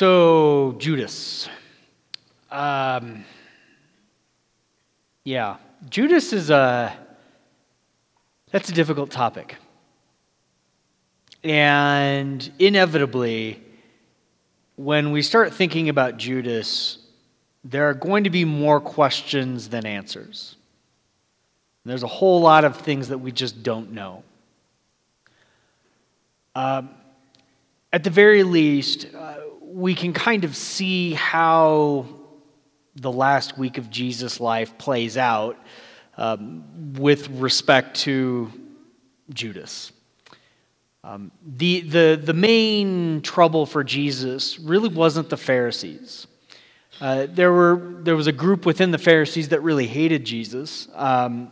So, Judas. Um, yeah, Judas is a. That's a difficult topic. And inevitably, when we start thinking about Judas, there are going to be more questions than answers. There's a whole lot of things that we just don't know. Um, at the very least, uh, we can kind of see how the last week of Jesus' life plays out um, with respect to Judas. Um, the, the, the main trouble for Jesus really wasn't the Pharisees. Uh, there, were, there was a group within the Pharisees that really hated Jesus um,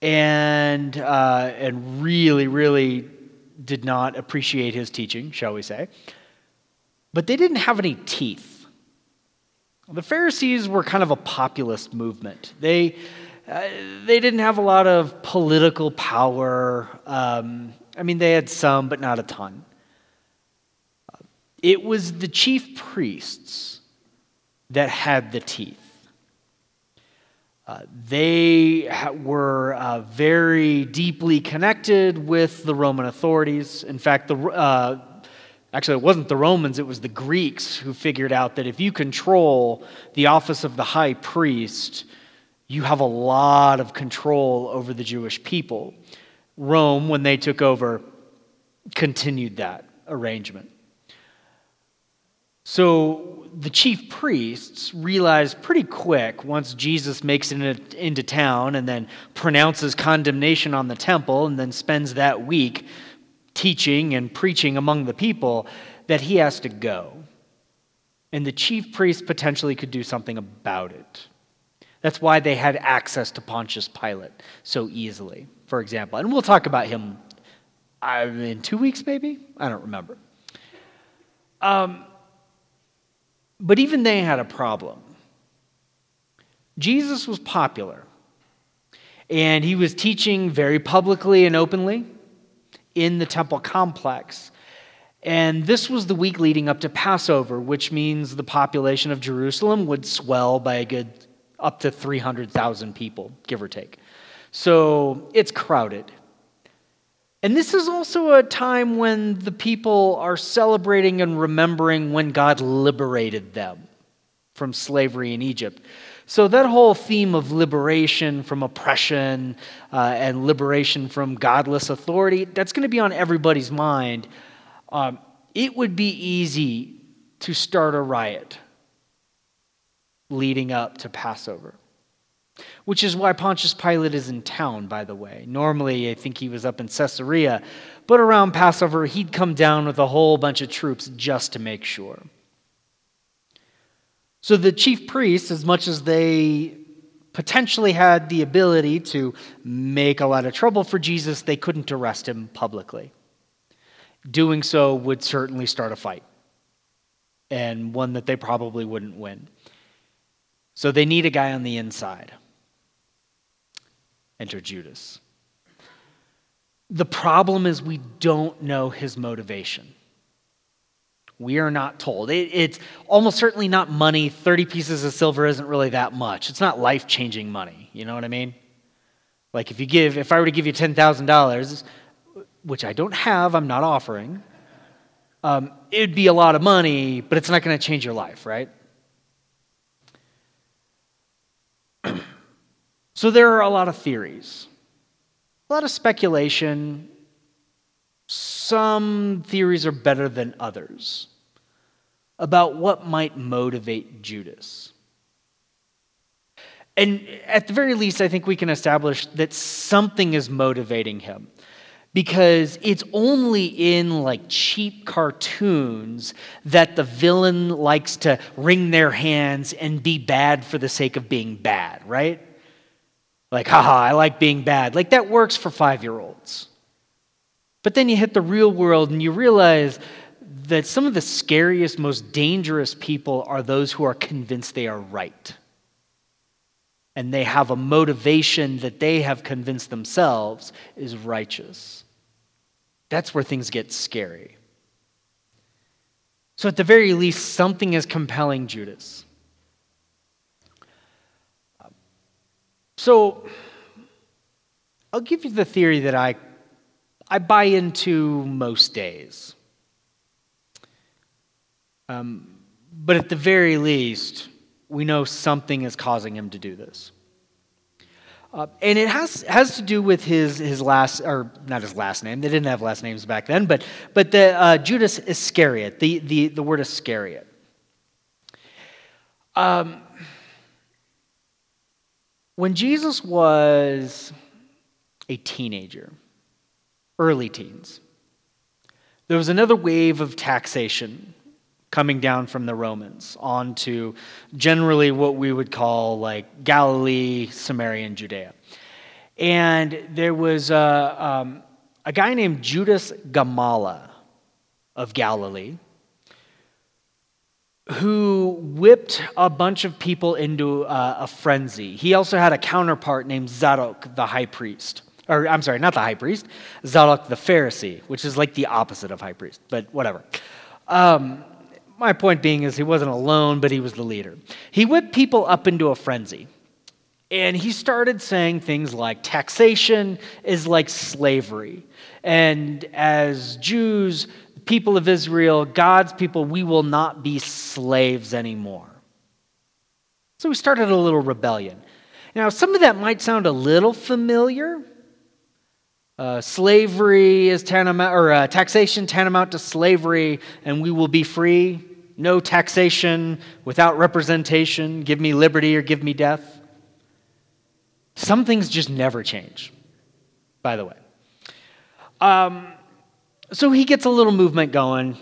and, uh, and really, really did not appreciate his teaching, shall we say. But they didn't have any teeth. The Pharisees were kind of a populist movement. They, uh, they didn't have a lot of political power. Um, I mean, they had some, but not a ton. It was the chief priests that had the teeth. Uh, they were uh, very deeply connected with the Roman authorities. In fact, the, uh, actually, it wasn't the Romans, it was the Greeks who figured out that if you control the office of the high priest, you have a lot of control over the Jewish people. Rome, when they took over, continued that arrangement. So the chief priests realized pretty quick once Jesus makes it into town and then pronounces condemnation on the temple and then spends that week teaching and preaching among the people that he has to go. And the chief priests potentially could do something about it. That's why they had access to Pontius Pilate so easily, for example. And we'll talk about him in two weeks, maybe? I don't remember. Um, but even they had a problem. Jesus was popular, and he was teaching very publicly and openly in the temple complex. And this was the week leading up to Passover, which means the population of Jerusalem would swell by a good up to 300,000 people, give or take. So it's crowded. And this is also a time when the people are celebrating and remembering when God liberated them from slavery in Egypt. So, that whole theme of liberation from oppression uh, and liberation from godless authority, that's going to be on everybody's mind. Um, it would be easy to start a riot leading up to Passover. Which is why Pontius Pilate is in town, by the way. Normally, I think he was up in Caesarea, but around Passover, he'd come down with a whole bunch of troops just to make sure. So the chief priests, as much as they potentially had the ability to make a lot of trouble for Jesus, they couldn't arrest him publicly. Doing so would certainly start a fight, and one that they probably wouldn't win. So they need a guy on the inside. Enter Judas. The problem is we don't know his motivation. We are not told. It, it's almost certainly not money. 30 pieces of silver isn't really that much. It's not life changing money. You know what I mean? Like if you give, if I were to give you $10,000, which I don't have, I'm not offering, um, it'd be a lot of money, but it's not going to change your life, right? So there are a lot of theories, a lot of speculation. Some theories are better than others about what might motivate Judas. And at the very least, I think we can establish that something is motivating him. Because it's only in like cheap cartoons that the villain likes to wring their hands and be bad for the sake of being bad, right? Like, haha, I like being bad. Like, that works for five year olds. But then you hit the real world and you realize that some of the scariest, most dangerous people are those who are convinced they are right. And they have a motivation that they have convinced themselves is righteous. That's where things get scary. So, at the very least, something is compelling Judas. So, I'll give you the theory that I, I buy into most days. Um, but at the very least, we know something is causing him to do this. Uh, and it has, has to do with his, his last, or not his last name, they didn't have last names back then, but, but the uh, Judas Iscariot, the, the, the word Iscariot. Um, when Jesus was a teenager, early teens, there was another wave of taxation coming down from the Romans onto generally what we would call like Galilee, Samaria, and Judea. And there was a, um, a guy named Judas Gamala of Galilee who whipped a bunch of people into a, a frenzy. He also had a counterpart named Zadok, the high priest. Or, I'm sorry, not the high priest, Zadok the Pharisee, which is like the opposite of high priest, but whatever. Um, my point being is he wasn't alone, but he was the leader. He whipped people up into a frenzy. And he started saying things like taxation is like slavery. And as Jews, people of Israel, God's people, we will not be slaves anymore. So we started a little rebellion. Now, some of that might sound a little familiar. Uh, slavery is tantamount, or uh, taxation tantamount to slavery, and we will be free no taxation, without representation, give me liberty or give me death. Some things just never change, by the way. Um, so he gets a little movement going.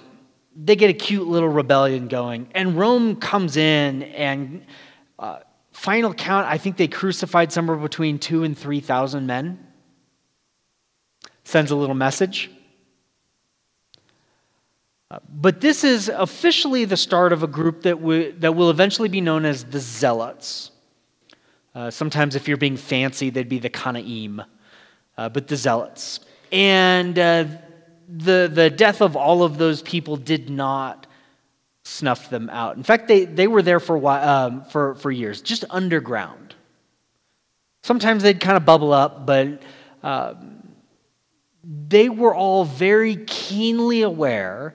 They get a cute little rebellion going. And Rome comes in and, uh, final count, I think they crucified somewhere between two and 3,000 men. Sends a little message. But this is officially the start of a group that, w- that will eventually be known as the Zealots. Uh, sometimes, if you're being fancy, they'd be the Kanaim, uh, but the Zealots. And uh, the, the death of all of those people did not snuff them out. In fact, they, they were there for, um, for, for years, just underground. Sometimes they'd kind of bubble up, but um, they were all very keenly aware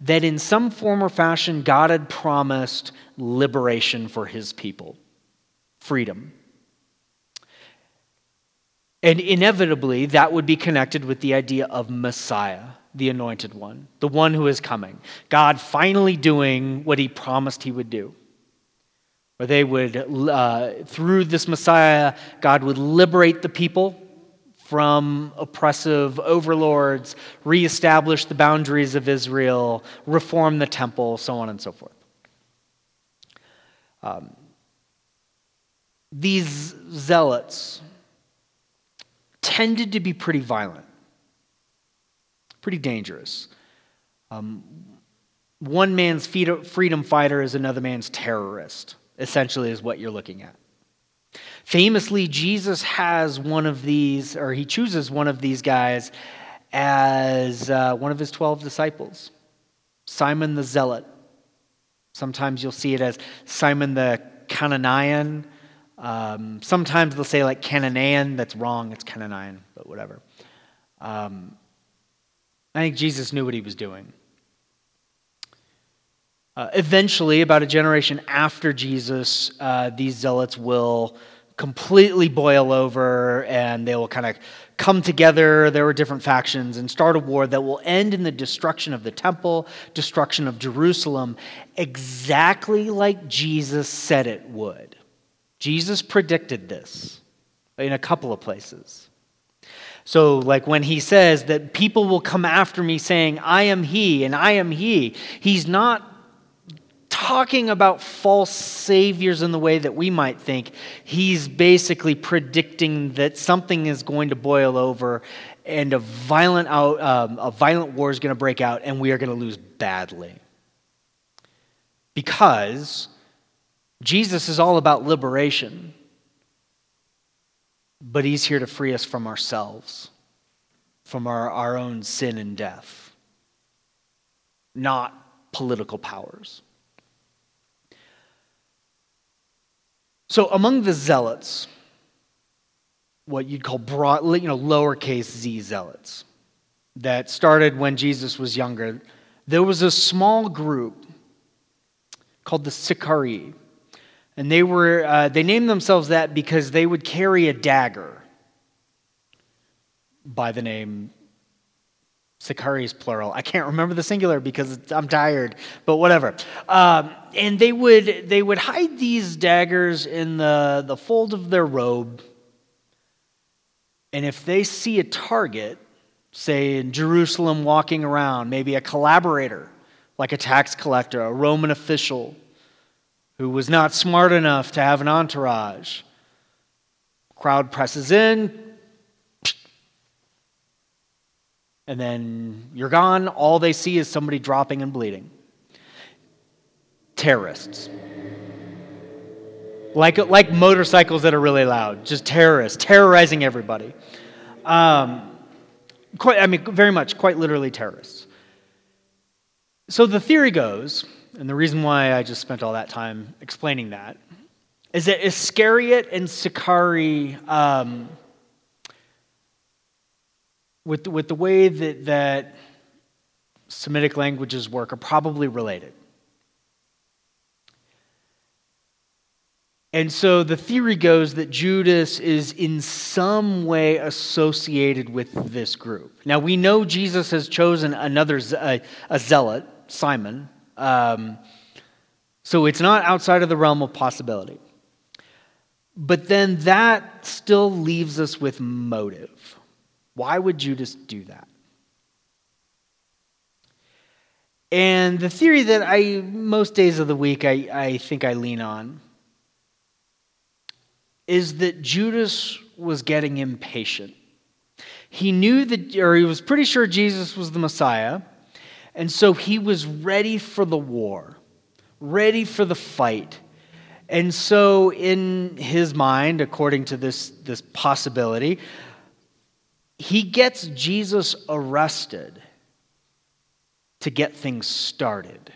that in some form or fashion God had promised liberation for his people, freedom. And inevitably, that would be connected with the idea of Messiah, the anointed one, the one who is coming. God finally doing what he promised he would do. Where they would, uh, through this Messiah, God would liberate the people from oppressive overlords, reestablish the boundaries of Israel, reform the temple, so on and so forth. Um, these zealots tended to be pretty violent, pretty dangerous. Um, one man's freedom fighter is another man's terrorist, essentially, is what you're looking at. Famously, Jesus has one of these, or he chooses one of these guys as uh, one of his 12 disciples Simon the Zealot. Sometimes you'll see it as Simon the Cananaean. Um, sometimes they'll say like Cananaean. That's wrong. It's Cananaean, but whatever. Um, I think Jesus knew what he was doing. Uh, eventually, about a generation after Jesus, uh, these zealots will completely boil over and they will kind of come together. There were different factions and start a war that will end in the destruction of the temple, destruction of Jerusalem, exactly like Jesus said it would. Jesus predicted this in a couple of places. So, like when he says that people will come after me saying, I am he and I am he, he's not talking about false saviors in the way that we might think. He's basically predicting that something is going to boil over and a violent, out, um, a violent war is going to break out and we are going to lose badly. Because Jesus is all about liberation, but he's here to free us from ourselves, from our, our own sin and death, not political powers. So among the zealots, what you'd call broad, you know, lowercase z zealots that started when Jesus was younger, there was a small group called the Sicarii. And they, were, uh, they named themselves that because they would carry a dagger by the name Sicarii plural. I can't remember the singular because I'm tired, but whatever. Um, and they would, they would hide these daggers in the, the fold of their robe. And if they see a target, say in Jerusalem walking around, maybe a collaborator, like a tax collector, a Roman official who was not smart enough to have an entourage, crowd presses in, and then you're gone. All they see is somebody dropping and bleeding. Terrorists. Like, like motorcycles that are really loud, just terrorists, terrorizing everybody. Um, quite, I mean, very much, quite literally terrorists. So the theory goes, and the reason why I just spent all that time explaining that, is that Iscariot and Sicarii um, with, with the way that, that Semitic languages work, are probably related. And so the theory goes that Judas is in some way associated with this group. Now we know Jesus has chosen another a, a zealot, Simon. Um, so it's not outside of the realm of possibility. But then that still leaves us with motive. Why would Judas do that? And the theory that I, most days of the week, I, I think I lean on is that Judas was getting impatient. He knew that, or he was pretty sure Jesus was the Messiah, and so he was ready for the war, ready for the fight. And so, in his mind, according to this, this possibility, he gets Jesus arrested to get things started.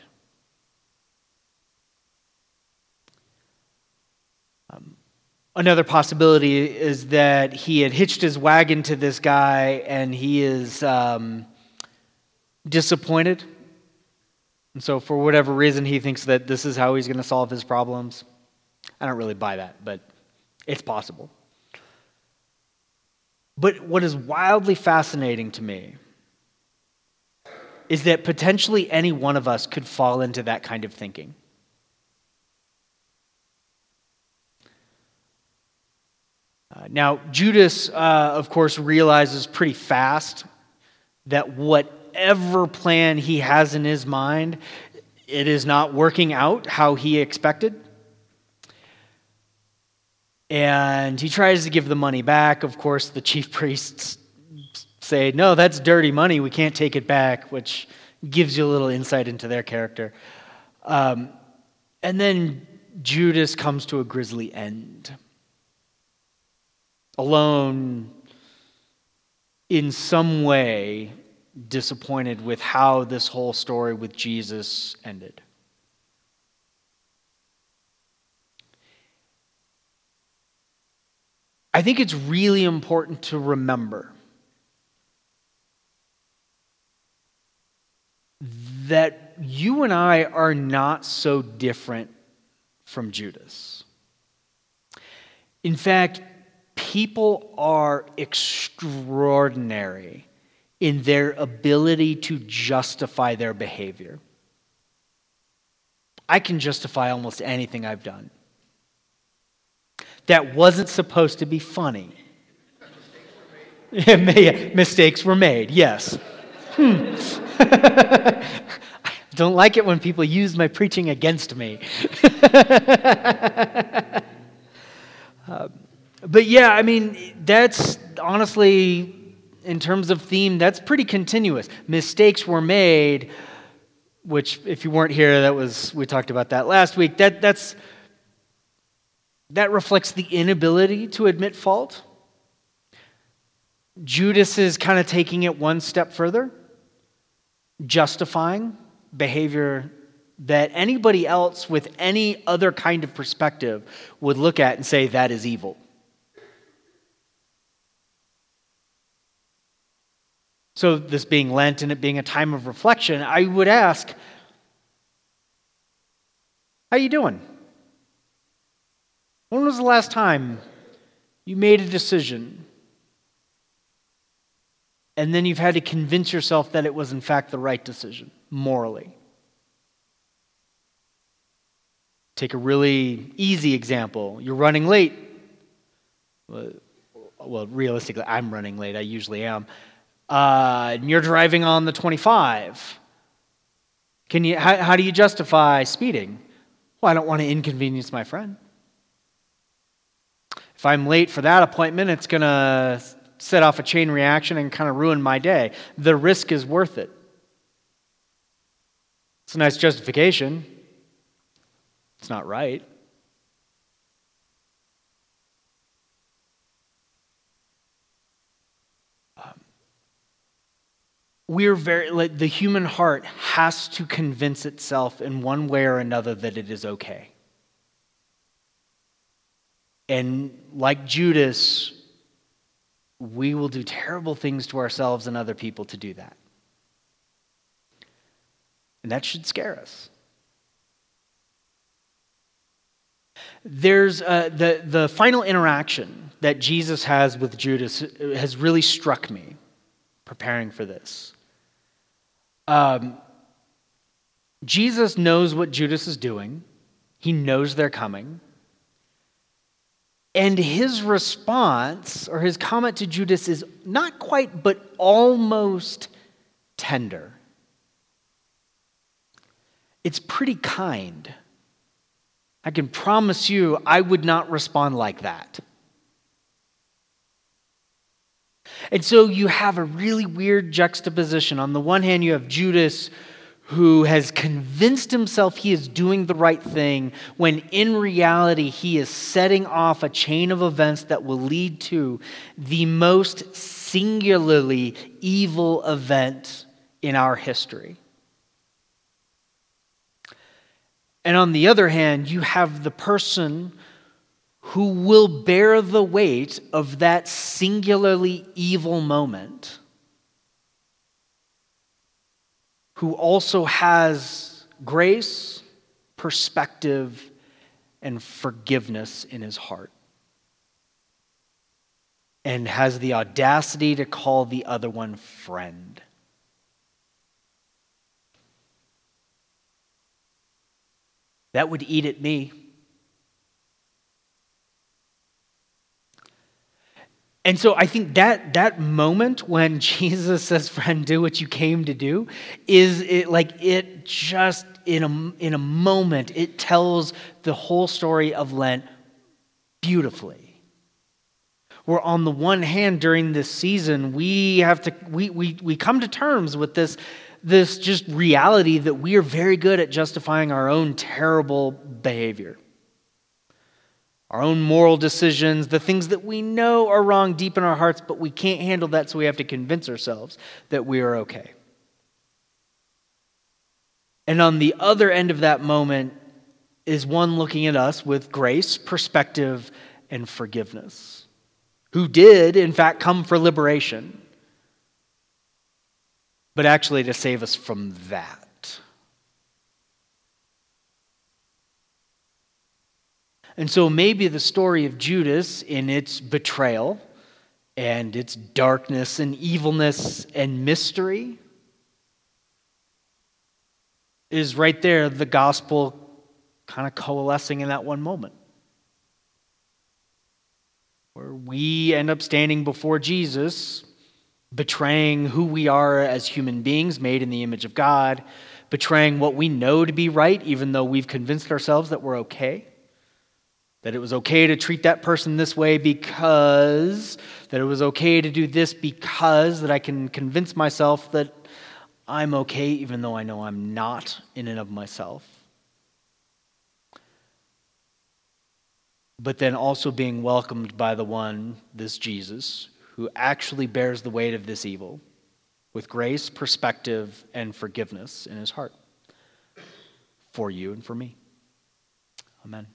Um, another possibility is that he had hitched his wagon to this guy and he is um, disappointed. And so, for whatever reason, he thinks that this is how he's going to solve his problems. I don't really buy that, but it's possible. But what is wildly fascinating to me is that potentially any one of us could fall into that kind of thinking. Uh, now, Judas, uh, of course, realizes pretty fast that whatever plan he has in his mind, it is not working out how he expected. And he tries to give the money back. Of course, the chief priests say, No, that's dirty money. We can't take it back, which gives you a little insight into their character. Um, and then Judas comes to a grisly end. Alone, in some way, disappointed with how this whole story with Jesus ended. I think it's really important to remember that you and I are not so different from Judas. In fact, people are extraordinary in their ability to justify their behavior. I can justify almost anything I've done that wasn't supposed to be funny. Mistakes were made, yes. Hmm. I don't like it when people use my preaching against me. uh, but yeah, I mean, that's honestly, in terms of theme, that's pretty continuous. Mistakes were made, which, if you weren't here, that was, we talked about that last week. That, that's that reflects the inability to admit fault. Judas is kind of taking it one step further, justifying behavior that anybody else with any other kind of perspective would look at and say that is evil. So, this being Lent and it being a time of reflection, I would ask, How you doing? When was the last time you made a decision and then you've had to convince yourself that it was, in fact, the right decision morally? Take a really easy example. You're running late. Well, realistically, I'm running late. I usually am. Uh, and you're driving on the 25. Can you, how, how do you justify speeding? Well, I don't want to inconvenience my friend. If I'm late for that appointment, it's going to set off a chain reaction and kind of ruin my day. The risk is worth it. It's a nice justification. It's not right. Um, we're very like, the human heart has to convince itself in one way or another that it is okay and like judas we will do terrible things to ourselves and other people to do that and that should scare us There's uh, the, the final interaction that Jesus has with Judas has really struck me preparing for this. Um, Jesus knows what Judas is doing, he knows they're coming. And his response or his comment to Judas is not quite, but almost tender. It's pretty kind. I can promise you I would not respond like that. And so you have a really weird juxtaposition. On the one hand, you have Judas who has convinced himself he is doing the right thing when in reality he is setting off a chain of events that will lead to the most singularly evil event in our history. And on the other hand, you have the person who will bear the weight of that singularly evil moment, who also has grace, perspective, and forgiveness in his heart, and has the audacity to call the other one friend. That would eat at me. And so I think that that moment when Jesus says, "Friend, do what you came to do," is it like it just in a in a moment it tells the whole story of Lent beautifully. Where on the one hand during this season we have to we we we come to terms with this this just reality that we are very good at justifying our own terrible behavior, our own moral decisions, the things that we know are wrong deep in our hearts, but we can't handle that, so we have to convince ourselves that we are okay. And on the other end of that moment is one looking at us with grace, perspective, and forgiveness, who did, in fact, come for liberation but actually to save us from that. And so maybe the story of Judas in its betrayal and its darkness and evilness and mystery is right there, the gospel kind of coalescing in that one moment. Where we end up standing before Jesus betraying who we are as human beings made in the image of God, betraying what we know to be right, even though we've convinced ourselves that we're okay. That it was okay to treat that person this way because, that it was okay to do this because, that I can convince myself that I'm okay even though I know I'm not in and of myself. But then also being welcomed by the one, this Jesus, who actually bears the weight of this evil with grace, perspective, and forgiveness in his heart. for you and for me. Amen.